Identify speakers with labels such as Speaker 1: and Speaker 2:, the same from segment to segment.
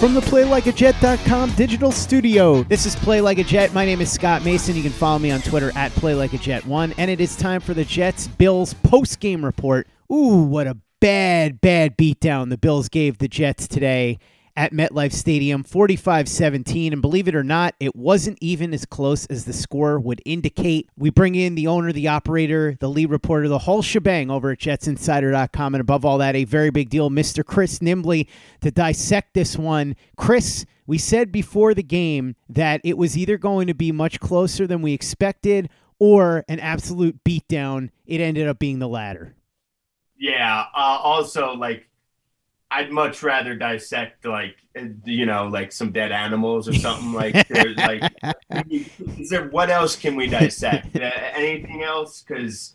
Speaker 1: From the PlayLikeAJet.com digital studio, this is Play Like a Jet. My name is Scott Mason. You can follow me on Twitter at PlayLikeAJet1. And it is time for the Jets Bills post game report. Ooh, what a bad, bad beatdown the Bills gave the Jets today at MetLife Stadium, 45 17. And believe it or not, it wasn't even as close as the score would indicate. We bring in the owner, the operator, the lead reporter, the whole shebang over at jetsinsider.com. And above all that, a very big deal, Mr. Chris Nimbley, to dissect this one. Chris, we said before the game that it was either going to be much closer than we expected or an absolute beatdown. It ended up being the latter.
Speaker 2: Yeah. Uh, also, like, I'd much rather dissect like you know like some dead animals or something like like is there what else can we dissect? Uh, anything else? Because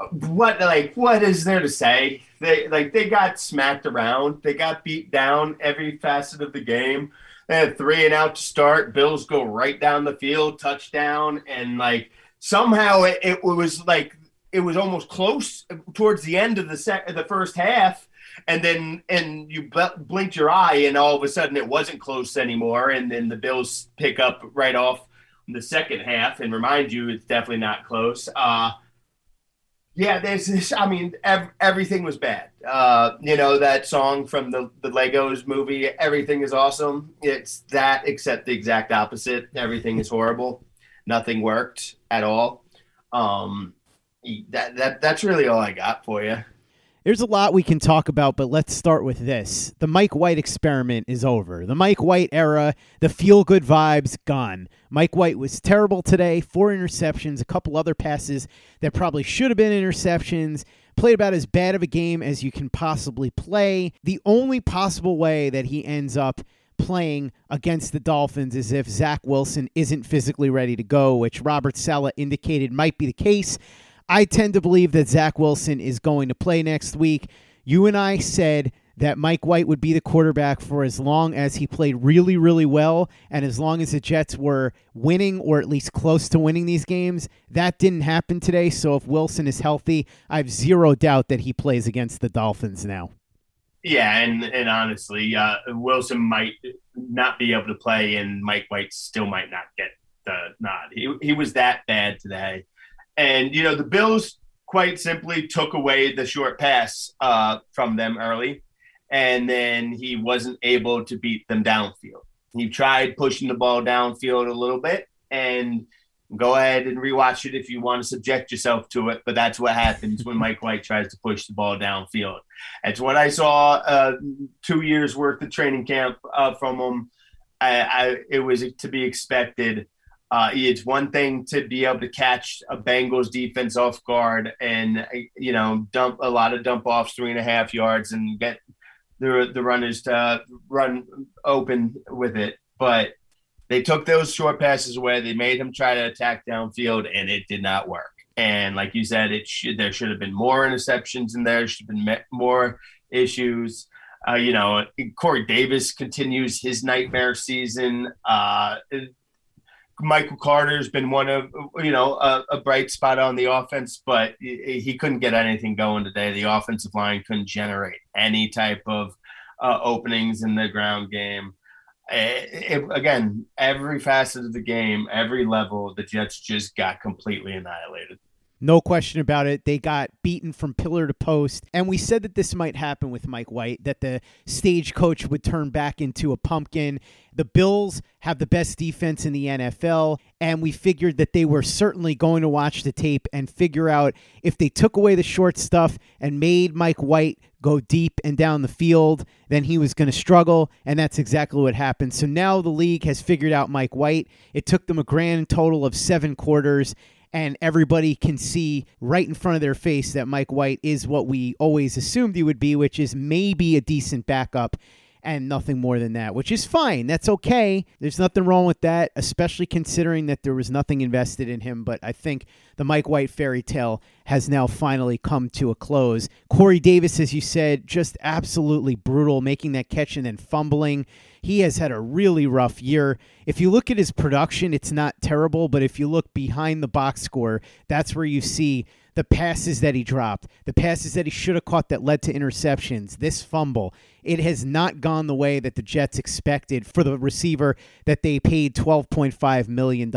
Speaker 2: uh, what like what is there to say? They like they got smacked around. They got beat down every facet of the game. They had three and out to start. Bills go right down the field touchdown and like somehow it, it was like it was almost close towards the end of the sec- the first half and then and you bl- blinked your eye and all of a sudden it wasn't close anymore. And then the bills pick up right off the second half. And remind you it's definitely not close. Uh yeah there's this i mean ev- everything was bad. Uh you know that song from the the legos movie everything is awesome? It's that except the exact opposite. Everything is horrible. Nothing worked at all. Um that that that's really all i got for you
Speaker 1: there's a lot we can talk about, but let's start with this. The Mike White experiment is over. The Mike White era, the feel good vibes, gone. Mike White was terrible today. Four interceptions, a couple other passes that probably should have been interceptions. Played about as bad of a game as you can possibly play. The only possible way that he ends up playing against the Dolphins is if Zach Wilson isn't physically ready to go, which Robert Saleh indicated might be the case. I tend to believe that Zach Wilson is going to play next week. You and I said that Mike White would be the quarterback for as long as he played really, really well, and as long as the Jets were winning or at least close to winning these games. That didn't happen today. So if Wilson is healthy, I have zero doubt that he plays against the Dolphins now.
Speaker 2: Yeah, and and honestly, uh, Wilson might not be able to play, and Mike White still might not get the nod. He he was that bad today. And, you know, the Bills quite simply took away the short pass uh, from them early. And then he wasn't able to beat them downfield. He tried pushing the ball downfield a little bit. And go ahead and rewatch it if you want to subject yourself to it. But that's what happens when Mike White tries to push the ball downfield. That's what I saw uh, two years worth of training camp uh, from him. I, I, it was to be expected. Uh, it's one thing to be able to catch a Bengals defense off guard and you know dump a lot of dump offs three and a half yards and get the the runners to run open with it. But they took those short passes away. They made him try to attack downfield, and it did not work. And like you said, it should there should have been more interceptions in there. Should have been more issues. Uh, you know, Corey Davis continues his nightmare season. Uh, Michael Carter's been one of you know a, a, bright spot on the offense, but he, couldn't get anything going today. The offensive line couldn't generate any type of uh, openings in the ground game. It, it, again, every facet of the game, every level, the Jets just got completely annihilated.
Speaker 1: No question about it. They got beaten from pillar to post. And we said that this might happen with Mike White, that the stagecoach would turn back into a pumpkin. The Bills have the best defense in the NFL, and we figured that they were certainly going to watch the tape and figure out if they took away the short stuff and made Mike White go deep and down the field, then he was going to struggle, and that's exactly what happened. So now the league has figured out Mike White. It took them a grand total of seven quarters, and everybody can see right in front of their face that Mike White is what we always assumed he would be, which is maybe a decent backup and nothing more than that, which is fine. That's okay. There's nothing wrong with that, especially considering that there was nothing invested in him. But I think the Mike White fairy tale has now finally come to a close. Corey Davis, as you said, just absolutely brutal, making that catch and then fumbling. He has had a really rough year. If you look at his production, it's not terrible, but if you look behind the box score, that's where you see the passes that he dropped, the passes that he should have caught that led to interceptions, this fumble. It has not gone the way that the Jets expected for the receiver that they paid $12.5 million.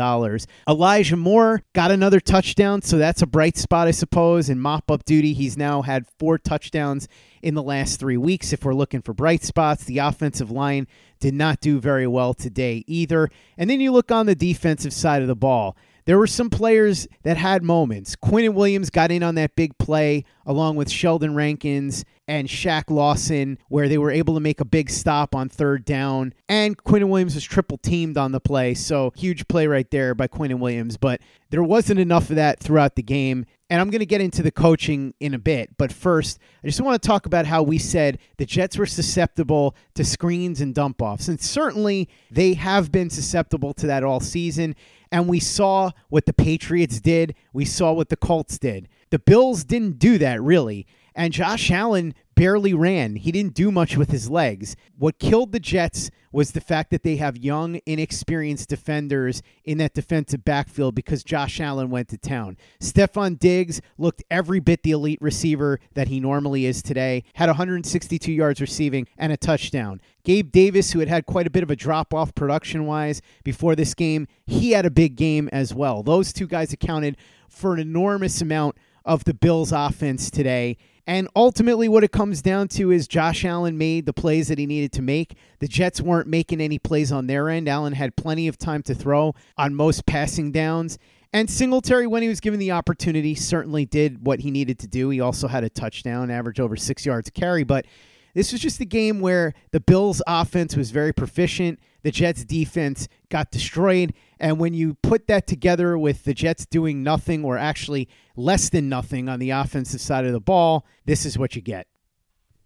Speaker 1: Elijah Moore got another touchdown, so that's a bright spot, I suppose, in mop up duty. He's now had four touchdowns in the last three weeks. If we're looking for bright spots, the offensive line did not do very well today either. And then you look on the defensive side of the ball there were some players that had moments. Quinnen Williams got in on that big play along with Sheldon Rankins and Shaq Lawson, where they were able to make a big stop on third down. And Quinnen Williams was triple teamed on the play. So huge play right there by Quinnen Williams. But there wasn't enough of that throughout the game. And I'm going to get into the coaching in a bit. But first, I just want to talk about how we said the Jets were susceptible to screens and dump offs. And certainly they have been susceptible to that all season. And we saw what the Patriots did. We saw what the Colts did. The Bills didn't do that really. And Josh Allen barely ran. He didn't do much with his legs. What killed the Jets was the fact that they have young, inexperienced defenders in that defensive backfield because Josh Allen went to town. Stefon Diggs looked every bit the elite receiver that he normally is today, had 162 yards receiving and a touchdown. Gabe Davis, who had had quite a bit of a drop off production wise before this game, he had a big game as well. Those two guys accounted for an enormous amount of the Bills' offense today. And ultimately, what it comes down to is Josh Allen made the plays that he needed to make. The Jets weren't making any plays on their end. Allen had plenty of time to throw on most passing downs. And Singletary, when he was given the opportunity, certainly did what he needed to do. He also had a touchdown, average over six yards carry. But this was just a game where the Bills' offense was very proficient. The Jets' defense got destroyed. And when you put that together with the Jets doing nothing or actually less than nothing on the offensive side of the ball, this is what you get.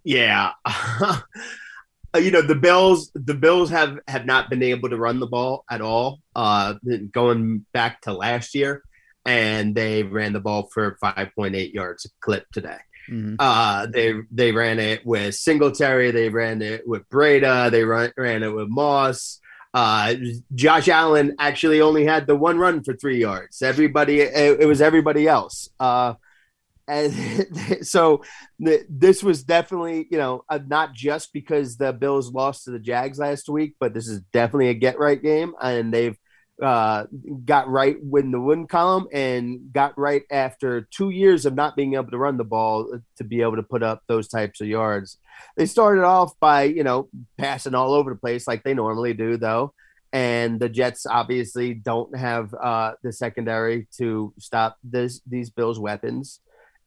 Speaker 2: Yeah. you know the bills the bills have have not been able to run the ball at all uh going back to last year and they ran the ball for 5.8 yards a clip today Mm-hmm. Uh, they they ran it with Singletary, they ran it with Breida they ran, ran it with Moss. Uh, Josh Allen actually only had the one run for three yards. Everybody, it, it was everybody else. Uh, and so th- this was definitely, you know, uh, not just because the Bills lost to the Jags last week, but this is definitely a get right game, and they've uh, got right when the win column and got right after two years of not being able to run the ball to be able to put up those types of yards. They started off by, you know, passing all over the place like they normally do, though. And the Jets obviously don't have uh, the secondary to stop this these Bills' weapons.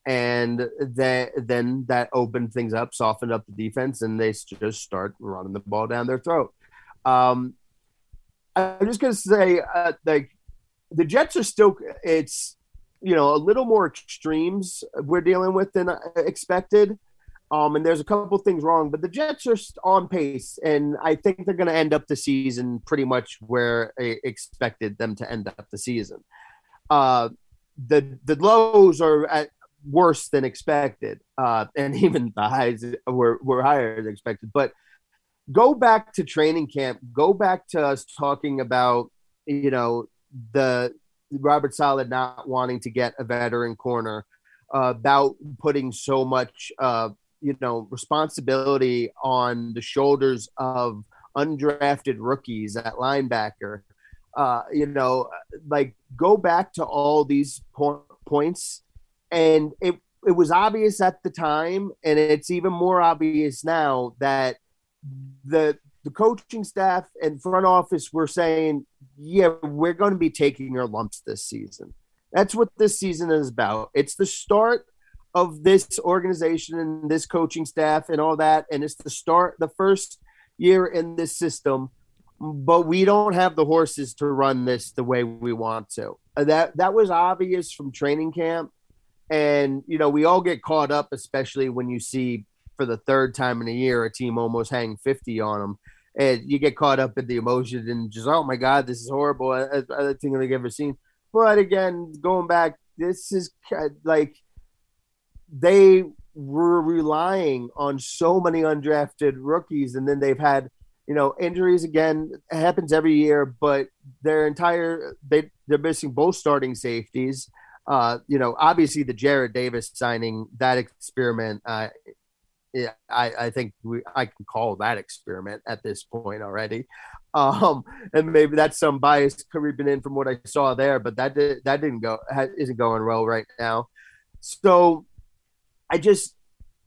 Speaker 2: And that, then that opened things up, softened up the defense, and they just start running the ball down their throat. Um, I'm just gonna say, uh, like, the Jets are still. It's you know a little more extremes we're dealing with than expected. Um, and there's a couple things wrong, but the Jets are on pace, and I think they're going to end up the season pretty much where I expected them to end up the season. Uh, the the lows are at worse than expected, uh, and even the highs were were higher than expected. But go back to training camp. Go back to us talking about you know the Robert Saleh not wanting to get a veteran corner, uh, about putting so much uh, you know responsibility on the shoulders of undrafted rookies at linebacker. Uh, you know, like go back to all these po- points and it it was obvious at the time, and it's even more obvious now that the the coaching staff and front office were saying, "Yeah, we're going to be taking our lumps this season." That's what this season is about. It's the start of this organization and this coaching staff and all that, and it's the start, the first year in this system. But we don't have the horses to run this the way we want to. Uh, that that was obvious from training camp and, you know, we all get caught up, especially when you see for the third time in a year a team almost hang 50 on them. And you get caught up in the emotion and just, oh my God, this is horrible. I, I, I think I've ever seen. But again, going back, this is like they were relying on so many undrafted rookies, and then they've had you know injuries again. It happens every year, but their entire they they're missing both starting safeties uh, you know, obviously the Jarrad Davis signing that experiment. Uh, yeah, I, I think we, I can call that experiment at this point already. Um, and maybe that's some bias creeping in from what I saw there, but that did, that didn't go isn't going well right now. So I just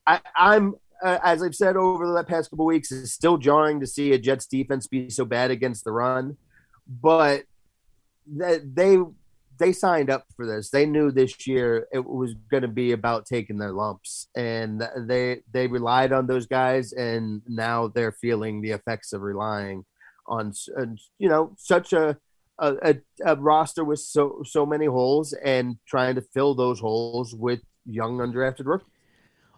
Speaker 2: I, I'm uh, as I've said over the past couple weeks, it's still jarring to see a Jets defense be so bad against the run, but that they they signed up for this. They knew this year it was going to be about taking their lumps, and they they relied on those guys, and now they're feeling the effects of relying on you know such a a, a roster with so so many holes and trying to fill those holes with young undrafted rookies.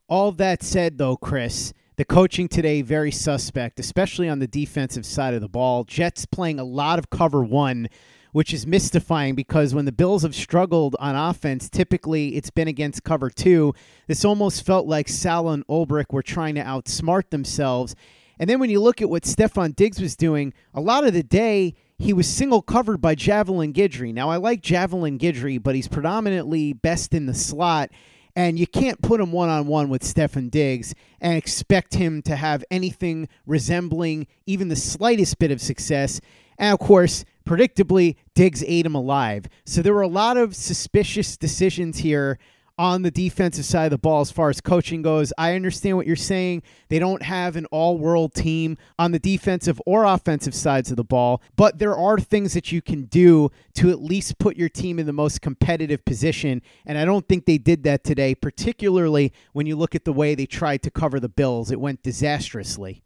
Speaker 1: All that said, though, Chris, the coaching today very suspect, especially on the defensive side of the ball. Jets playing a lot of cover one which is mystifying because when the Bills have struggled on offense, typically it's been against cover two. This almost felt like Saleh and Ulbrich were trying to outsmart themselves. And then when you look at what Stefon Diggs was doing, a lot of the day he was single covered by Javelin Guidry. Now I like Javelin Guidry, but he's predominantly best in the slot. And you can't put him one on one with Stefon Diggs and expect him to have anything resembling even the slightest bit of success. And of course, predictably, Diggs ate him alive. So there were a lot of suspicious decisions here on the defensive side of the ball as far as coaching goes. I understand what you're saying. They don't have an all world team on the defensive or offensive sides of the ball, but there are things that you can do to at least put your team in the most competitive position. And I don't think they did that today, particularly when you look at the way they tried to cover the Bills. It went disastrously.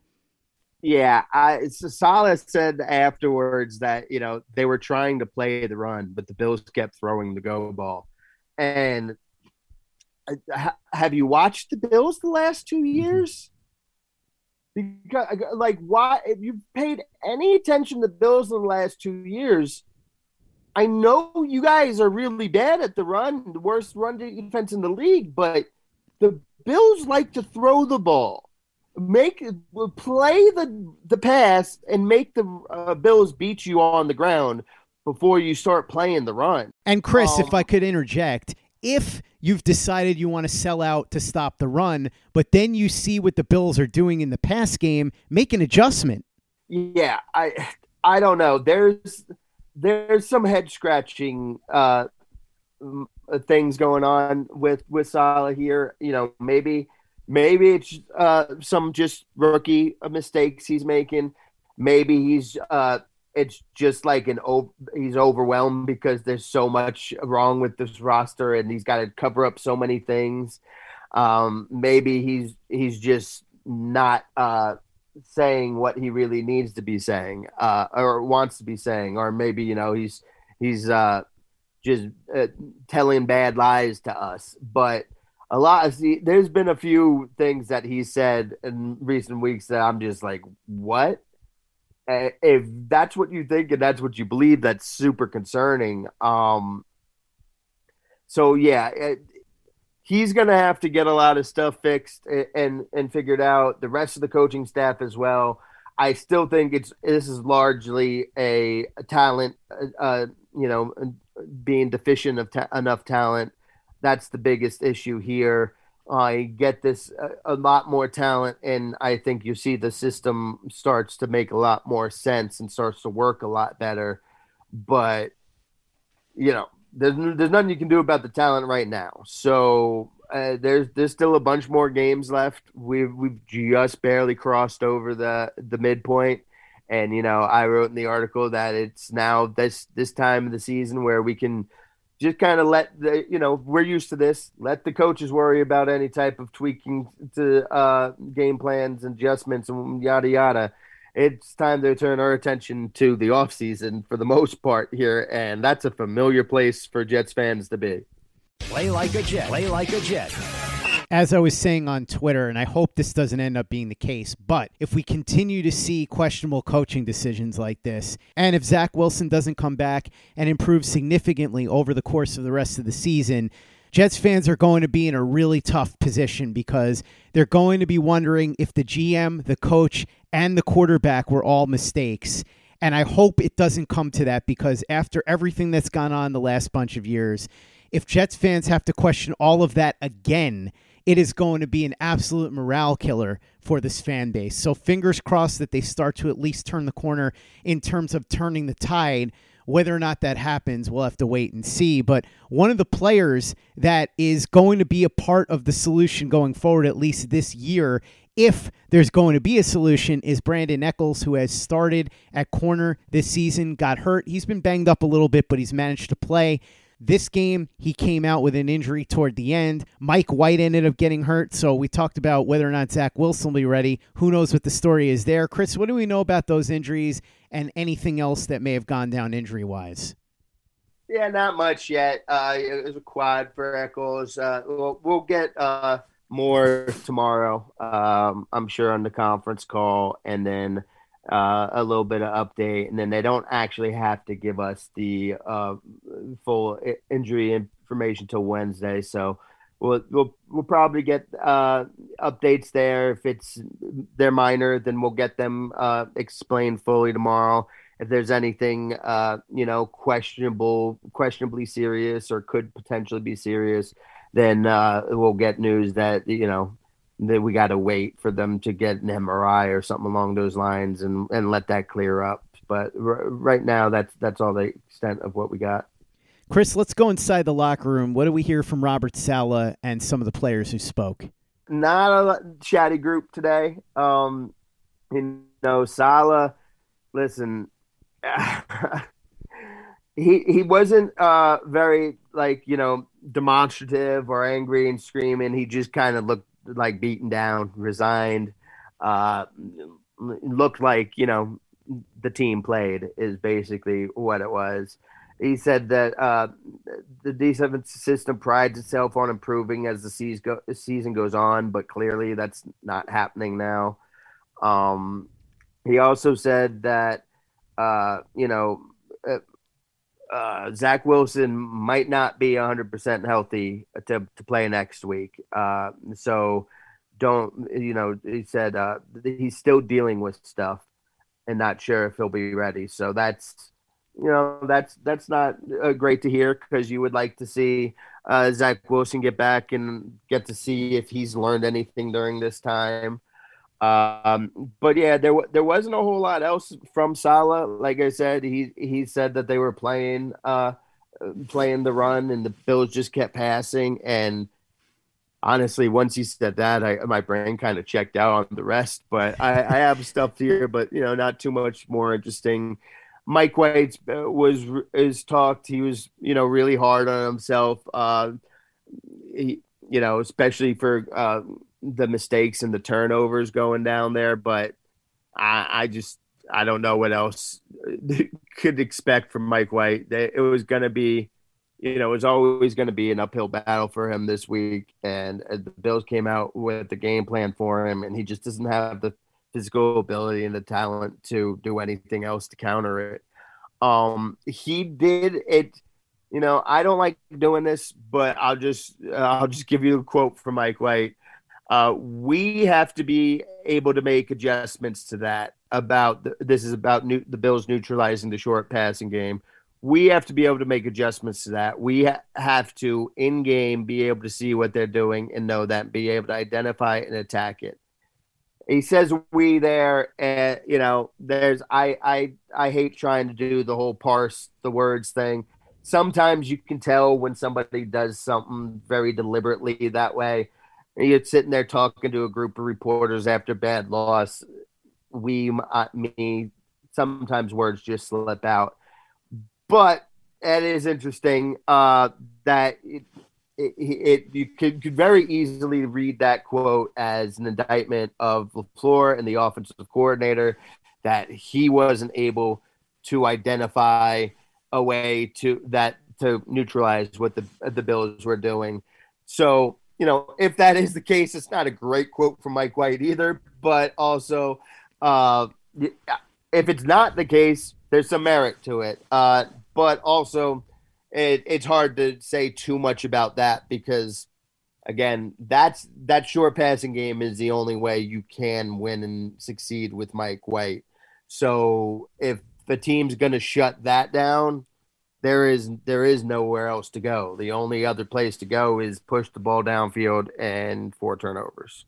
Speaker 2: Yeah, I Saleh said afterwards that you know they were trying to play the run, but the Bills kept throwing the go ball. And have you watched the Bills the last two mm-hmm. years? Because like, why? If you paid any attention to the Bills in the last two years, I know you guys are really bad at the run, the worst run defense in the league, but the Bills like to throw the ball make play the the pass and make the uh, Bills beat you on the ground before you start playing the run.
Speaker 1: And Chris, um, if I could interject, if you've decided you want to sell out to stop the run, but then you see what the Bills are doing in the pass game, make an adjustment.
Speaker 2: Yeah, I I don't know. There's there's some head scratching uh, things going on with with Saleh here. You know, maybe Maybe it's uh, some just rookie mistakes he's making. Maybe he's uh, it's just like an he's overwhelmed because there's so much wrong with this roster and he's got to cover up so many things. Um, maybe he's he's just not uh, saying what he really needs to be saying uh, or wants to be saying, or maybe you know he's he's uh, just uh, telling bad lies to us. But a lot of see, there's been a few things that he said in recent weeks that I'm just like, what? If that's what you think and that's what you believe, that's super concerning. Um, so yeah, it, he's gonna have to get a lot of stuff fixed and, and and figured out. The rest of the coaching staff as well. I still think it's this is largely a, a talent, uh, uh you know, being deficient of ta- enough talent that's the biggest issue here. I get this a, a, lot more talent, and I think you see the system starts to make a lot more sense and starts to work a lot better. But you know, there's there's nothing you can do about the talent right now. So uh, there's there's still a bunch more games left. We've we've just barely crossed over the the midpoint, and you know I wrote in the article that it's now this this time of the season where we can just kind of let the you know we're used to this. Let the coaches worry about any type of tweaking to uh, game plans and adjustments and yada yada it's time to turn our attention to the offseason for the most part here, and that's a familiar place for Jets fans to be.
Speaker 3: Play like a Jet. Play like a Jet.
Speaker 1: As I was saying on Twitter, and I hope this doesn't end up being the case, but if we continue to see questionable coaching decisions like this, and if Zach Wilson doesn't come back and improve significantly over the course of the rest of the season, Jets fans are going to be in a really tough position because they're going to be wondering if the GM, the coach, and the quarterback were all mistakes. And I hope it doesn't come to that because after everything that's gone on the last bunch of years, if Jets fans have to question all of that again, it is going to be an absolute morale killer for this fan base. So fingers crossed that they start to at least turn the corner in terms of turning the tide whether or not that happens, we'll have to wait and see. But one of the players that is going to be a part of the solution going forward, at least this year, if there's going to be a solution, is Brandin Echols, who has started at corner this season, got hurt. He's been banged up a little bit, but he's managed to play. This game, he came out with an injury toward the end. Mike White ended up getting hurt, so we talked about whether or not Zach Wilson will be ready. Who knows what the story is there? Chris, what do we know about those injuries and anything else that may have gone down injury wise?
Speaker 2: Yeah, not much yet. Uh, it was a quad for Echols. Uh, we'll, we'll, get uh, more tomorrow, um, I'm sure, on the conference call, and then uh, a little bit of update, and then they don't actually have to give us the uh, full injury information till Wednesday. So we'll we'll, we'll probably get uh, updates there. If it's they're minor, then we'll get them uh, explained fully tomorrow. If there's anything uh, you know questionable, questionably serious, or could potentially be serious, then uh, we'll get news that you know that we got to wait for them to get an MRI or something along those lines and, and let that clear up. But r- right now, that's that's all the extent of what we got.
Speaker 1: Chris, let's go inside the locker room. What do we hear from Robert Saleh and some of the players who spoke?
Speaker 2: Not a chatty group today. Um, you know, Saleh, Listen, he he wasn't uh, very like you know demonstrative or angry and screaming. He just kind of looked like beaten down, resigned. Uh, looked like you know the team played is basically what it was. He said that uh, the D7 system prides itself on improving as the season, go- season goes on, but clearly that's not happening now. Um, he also said that uh, you know uh, Zach Wilson might not be 100% healthy to, to play next week. Uh, so don't, you know, he said uh, he's still dealing with stuff and not sure if he'll be ready. So that's, you know, that's that's not uh, great to hear because you would like to see uh, Zach Wilson get back and get to see if he's learned anything during this time. Um, but yeah, there there wasn't a whole lot else from Saleh. Like I said, he he said that they were playing uh, playing the run, and the Bills just kept passing. And honestly, once he said that, I my brain kind of checked out on the rest. But I, I have stuff here, but you know, not too much more interesting. Mike White uh, was is talked. He was you know really hard on himself. Uh, he, you know, especially for uh, the mistakes and the turnovers going down there, but I, I just I don't know what else could expect from Mike White. It was going to be, you know, it was always going to be an uphill battle for him this week, and uh, the Bills came out with the game plan for him, and he just doesn't have the physical ability and the talent to do anything else to counter it. Um, he did it. You know, I don't like doing this, but I'll just I'll just give you a quote from Mike White. Uh, we have to be able to make adjustments to that. About the, this is about new, the Bills neutralizing the short passing game. We have to be able to make adjustments to that. We ha- have to in game be able to see what they're doing and know that, be able to identify and attack it. He says we there, and you know, there's I I I hate trying to do the whole parse the words thing. sometimes you can tell when somebody does something very deliberately that way. You're sitting there talking to a group of reporters after bad loss. We, uh, me, sometimes words just slip out. But it is interesting uh, that it, it, it, you could, could very easily read that quote as an indictment of LaFleur and the offensive coordinator that he wasn't able to identify a way to that to neutralize what the the Bills were doing. So you know, if that is the case, it's not a great quote from Mike White either. But also, uh, if it's not the case, there's some merit to it. Uh, but also, it, it's hard to say too much about that because, again, that's that short passing game is the only way you can win and succeed with Mike White. So if the team's going to shut that down, there is there is nowhere else to go. The only other place to go is push the ball downfield and four turnovers.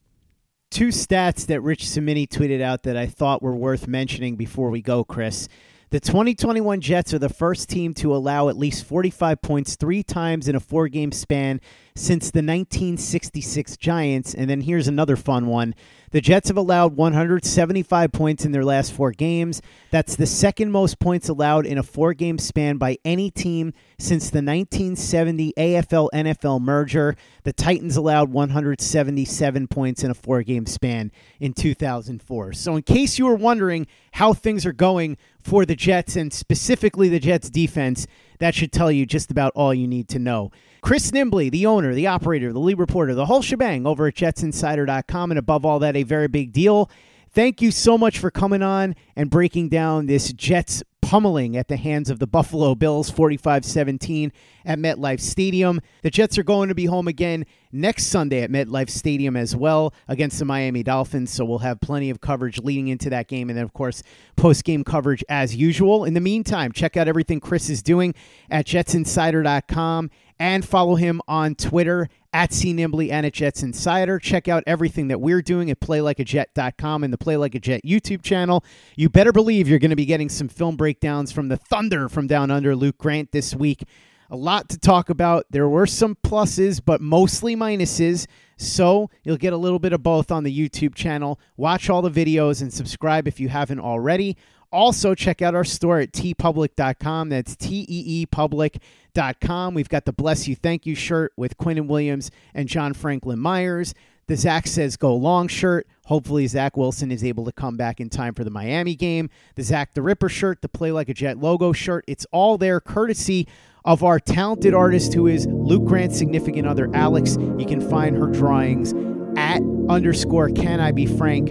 Speaker 1: Two stats that Rich Cimini tweeted out that I thought were worth mentioning before we go, Chris. The 2021 Jets are the first team to allow at least 45 points three times in a four game span since the 1966 Giants. And then here's another fun one. The Jets have allowed 175 points in their last four games. That's the second most points allowed in a four game span by any team since the 1970 AFL NFL merger. The Titans allowed 177 points in a four game span in 2004. So, in case you were wondering how things are going for the Jets and specifically the Jets defense, that should tell you just about all you need to know. Chris Nimbley, the owner, the operator, the lead reporter, the whole shebang over at jetsinsider.com. And above all that, a very big deal. Thank you so much for coming on and breaking down this Jets pummeling at the hands of the Buffalo Bills 45 17 at MetLife Stadium. The Jets are going to be home again next Sunday at MetLife Stadium as well against the Miami Dolphins. So we'll have plenty of coverage leading into that game. And then, of course, post game coverage as usual. In the meantime, check out everything Chris is doing at jetsinsider.com and follow him on Twitter at CNimbly and at Jets Insider. Check out everything that we're doing at playlikeajet.com and the Play Like a Jet YouTube channel. You better believe you're going to be getting some film breakdowns from the Thunder from Down Under, Luke Grant, this week. A lot to talk about. There were some pluses, but mostly minuses. So you'll get a little bit of both on the YouTube channel. Watch all the videos and subscribe if you haven't already. Also, check out our store at teepublic.com. That's T E E public.com. We've got the Bless You Thank You shirt with Quinnen Williams and John Franklin Myers. The Zach Says Go Long shirt. Hopefully, Zach Wilson is able to come back in time for the Miami game. The Zach the Ripper shirt, the Play Like a Jet logo shirt. It's all there courtesy of our talented artist who is Luke Grant's significant other, Alex. You can find her drawings at underscore can I be frank